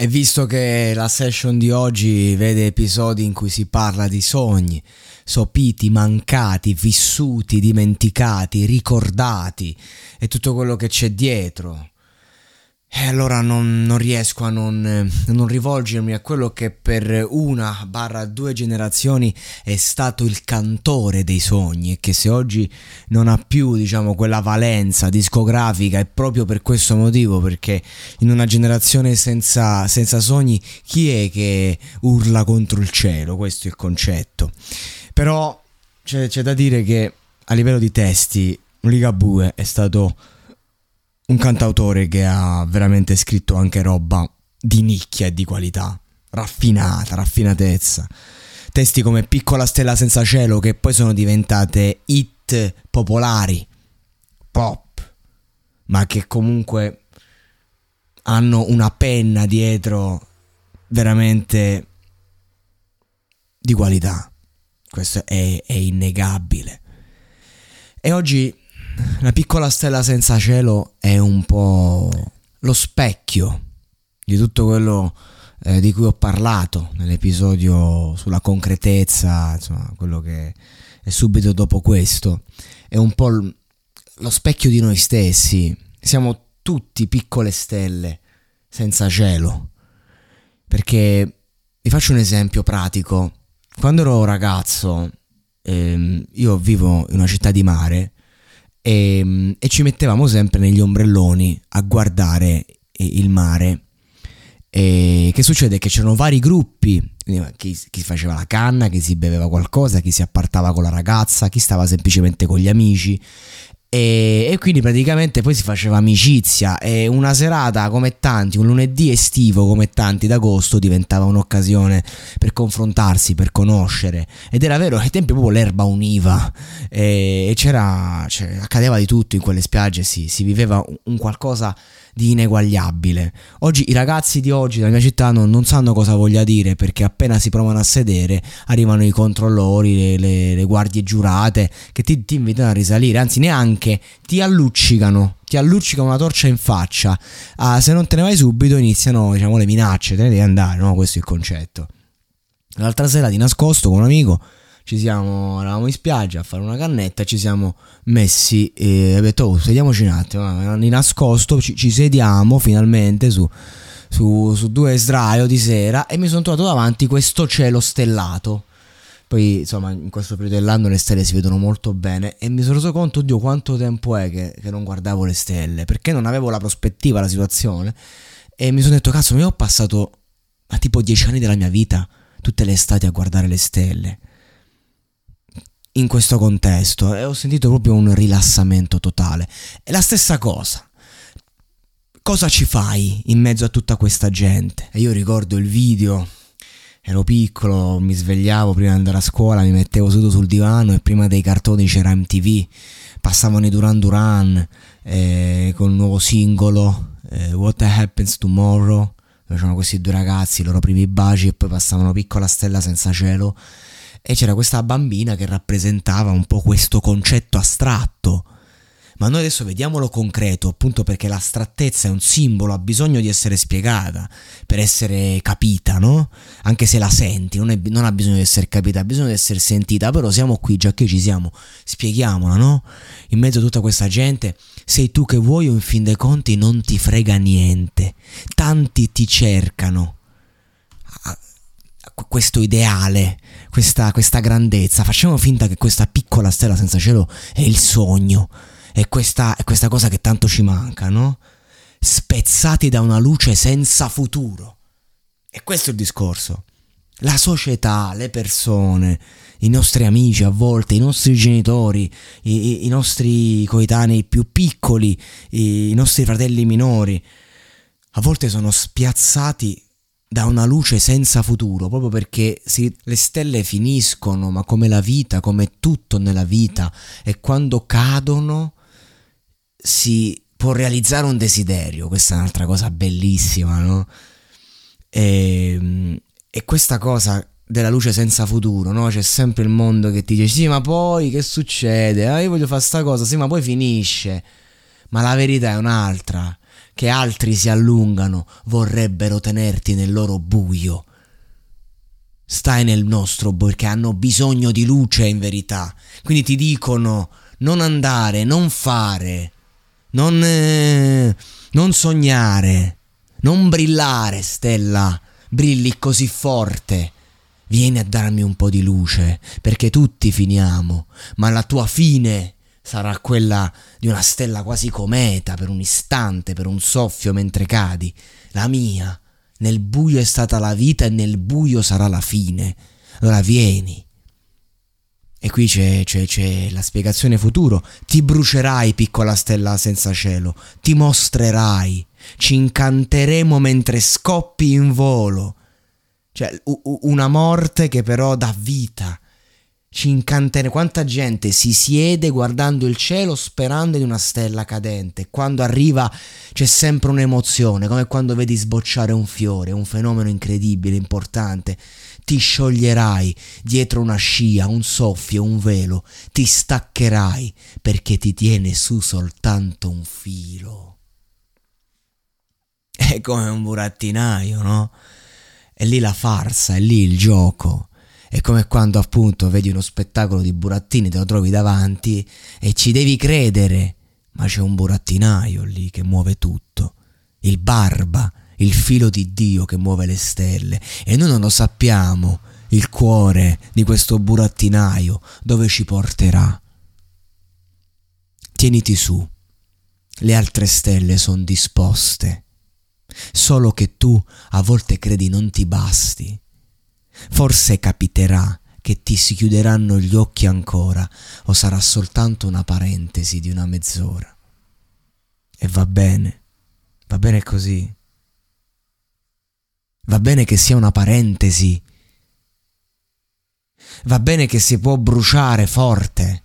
E visto che la session di oggi vede episodi in cui si parla di sogni, sopiti, mancati, vissuti, dimenticati, ricordati e tutto quello che c'è dietro, e allora non, non riesco a non, eh, non, rivolgermi a quello che per una barra due generazioni è stato il cantore dei sogni e che se oggi non ha più diciamo quella valenza discografica è proprio per questo motivo perché in una generazione senza, senza sogni chi è che urla contro il cielo? Questo è il concetto. Però c'è, c'è da dire che a livello di testi Ligabue è stato un cantautore che ha veramente scritto anche roba di nicchia e di qualità, raffinata, raffinatezza. Testi come Piccola stella senza cielo che poi sono diventate hit popolari, pop, ma che comunque hanno una penna dietro veramente di qualità. Questo è, è innegabile. E oggi la piccola stella senza cielo è un po' lo specchio di tutto quello eh, di cui ho parlato nell'episodio sulla concretezza, insomma, quello che è subito dopo questo. È un po' lo specchio di noi stessi. Siamo tutti piccole stelle senza cielo. Perché vi faccio un esempio pratico. Quando ero ragazzo, ehm, io vivo in una città di mare e, ehm, e ci mettevamo sempre negli ombrelloni a guardare il mare. E che succede? Che c'erano vari gruppi, chi, chi, faceva la canna, chi si beveva qualcosa, chi si appartava con la ragazza, chi stava semplicemente con gli amici e, e, quindi praticamente poi si faceva amicizia. E una serata come tanti, un lunedì estivo come tanti d'agosto diventava un'occasione per confrontarsi, per conoscere. Ed era vero, ai tempi proprio l'erba univa. E, c'era, cioè, accadeva di tutto in quelle spiagge, si, si viveva un qualcosa di ineguagliabile. Oggi i ragazzi di oggi della mia città non, non, sanno cosa voglia dire perché appena si provano a sedere arrivano i controllori, le, le, le guardie giurate che ti, ti, invitano a risalire, anzi neanche ti alluccicano, ti alluccicano una torcia in faccia. Ah, se non te ne vai subito iniziano diciamo, le minacce, te ne devi andare, no? questo è il concetto. L'altra sera di nascosto con un amico ci siamo, eravamo in spiaggia a fare una cannetta, ci siamo messi e ho detto, oh, sediamoci un attimo, di nascosto ci, ci sediamo finalmente su, su, su due sdraio di sera e mi sono trovato davanti questo cielo stellato. Poi, insomma, in questo periodo dell'anno le stelle si vedono molto bene e mi sono reso conto, oddio, quanto tempo è che, che non guardavo le stelle, perché non avevo la prospettiva, la situazione. E mi sono detto, cazzo, mi ho passato a tipo dieci anni della mia vita tutte le estati a guardare le stelle in questo contesto e ho sentito proprio un rilassamento totale. È la stessa cosa. Cosa ci fai in mezzo a tutta questa gente? E io ricordo il video, ero piccolo, mi svegliavo prima di andare a scuola, mi mettevo seduto sul divano e prima dei cartoni c'era MTV, passavano i Duran Duran eh, con il nuovo singolo eh, What Happens Tomorrow, facevano questi due ragazzi, i loro primi baci e poi passavano piccola stella senza cielo e c'era questa bambina che rappresentava un po' questo concetto astratto. Ma noi adesso vediamolo concreto, appunto perché l'astrattezza è un simbolo, ha bisogno di essere spiegata per essere capita, no? Anche se la senti, non, è, non ha bisogno di essere capita, ha bisogno di essere sentita, però siamo qui, già che ci siamo, spieghiamola, no? In mezzo a tutta questa gente, sei tu che vuoi o in fin dei conti non ti frega niente. Tanti ti cercano questo ideale, questa, questa grandezza, facciamo finta che questa piccola stella senza cielo è il sogno. è questa, è questa cosa che tanto ci manca, no? Spezzati da una luce senza futuro. E questo è il discorso. La società, le persone, i nostri amici a volte, i nostri genitori, i, i nostri coetanei più piccoli, i, i nostri fratelli minori, a volte sono spiazzati da una luce senza futuro, proprio perché si, le stelle finiscono, ma come la vita, come tutto nella vita, e quando cadono si può realizzare un desiderio, questa è un'altra cosa bellissima, no? E, ehm, e questa cosa della luce senza futuro, no? C'è sempre il mondo che ti dice sì, ma poi che succede? Ah, io voglio fare sta cosa, sì, ma poi finisce. Ma la verità è un'altra, che altri si allungano, vorrebbero tenerti nel loro buio. Stai nel nostro buio perché hanno bisogno di luce in verità. Quindi ti dicono non andare, non fare, non, eh, non sognare, non brillare, stella, brilli così forte. Vieni a darmi un po' di luce, perché tutti finiamo, ma la tua fine sarà quella di una stella quasi cometa per un istante, per un soffio mentre cadi. La mia, nel buio è stata la vita e nel buio sarà la fine. Allora vieni, e qui c'è, c'è, c'è, la spiegazione futuro. Ti brucerai, piccola stella senza cielo. Ti mostrerai. Ci incanteremo mentre scoppi in volo. Cioè, una morte che però dà vita. Ci incanteremo. Quanta gente si siede guardando il cielo sperando in una stella cadente. Quando arriva c'è sempre un'emozione, come quando vedi sbocciare un fiore, un fenomeno incredibile, importante ti scioglierai dietro una scia, un soffio, un velo, ti staccherai perché ti tiene su soltanto un filo. È come un burattinaio, no? È lì la farsa, è lì il gioco. È come quando appunto vedi uno spettacolo di burattini, te lo trovi davanti e ci devi credere, ma c'è un burattinaio lì che muove tutto. Il barba il filo di Dio che muove le stelle e noi non lo sappiamo il cuore di questo burattinaio dove ci porterà. Tieniti su, le altre stelle sono disposte, solo che tu a volte credi non ti basti. Forse capiterà che ti si chiuderanno gli occhi ancora o sarà soltanto una parentesi di una mezz'ora. E va bene, va bene così. Va bene che sia una parentesi. Va bene che si può bruciare forte.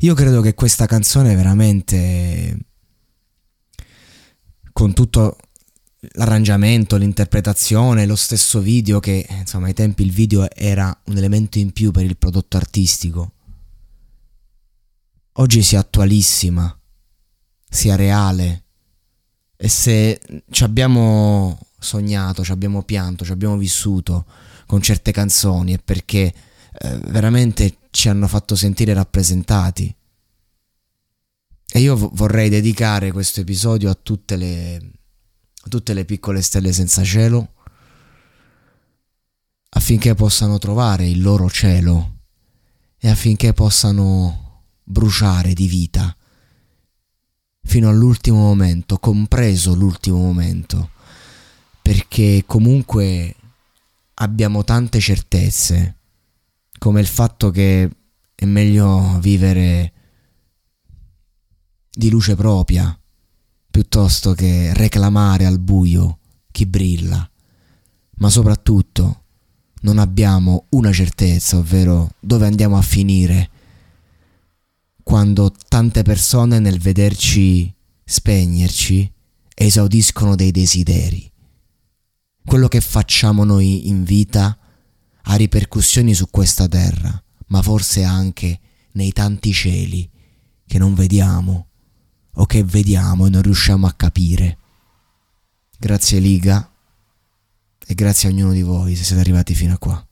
Io credo che questa canzone veramente con tutto l'arrangiamento, l'interpretazione, lo stesso video che insomma ai tempi il video era un elemento in più per il prodotto artistico. Oggi sia attualissima, sia reale, e se ci abbiamo sognato, ci abbiamo pianto, ci abbiamo vissuto con certe canzoni è perché eh, veramente ci hanno fatto sentire rappresentati. E io v- vorrei dedicare questo episodio a tutte le, tutte le piccole stelle senza cielo affinché possano trovare il loro cielo e affinché possano bruciare di vita fino all'ultimo momento, compreso l'ultimo momento, perché comunque abbiamo tante certezze, come il fatto che è meglio vivere di luce propria piuttosto che reclamare al buio chi brilla, ma soprattutto non abbiamo una certezza, ovvero dove andiamo a finire quando tante persone nel vederci spegnerci esaudiscono dei desideri. Quello che facciamo noi in vita ha ripercussioni su questa terra, ma forse anche nei tanti cieli che non vediamo o che vediamo e non riusciamo a capire. Grazie Liga e grazie a ognuno di voi se siete arrivati fino a qua.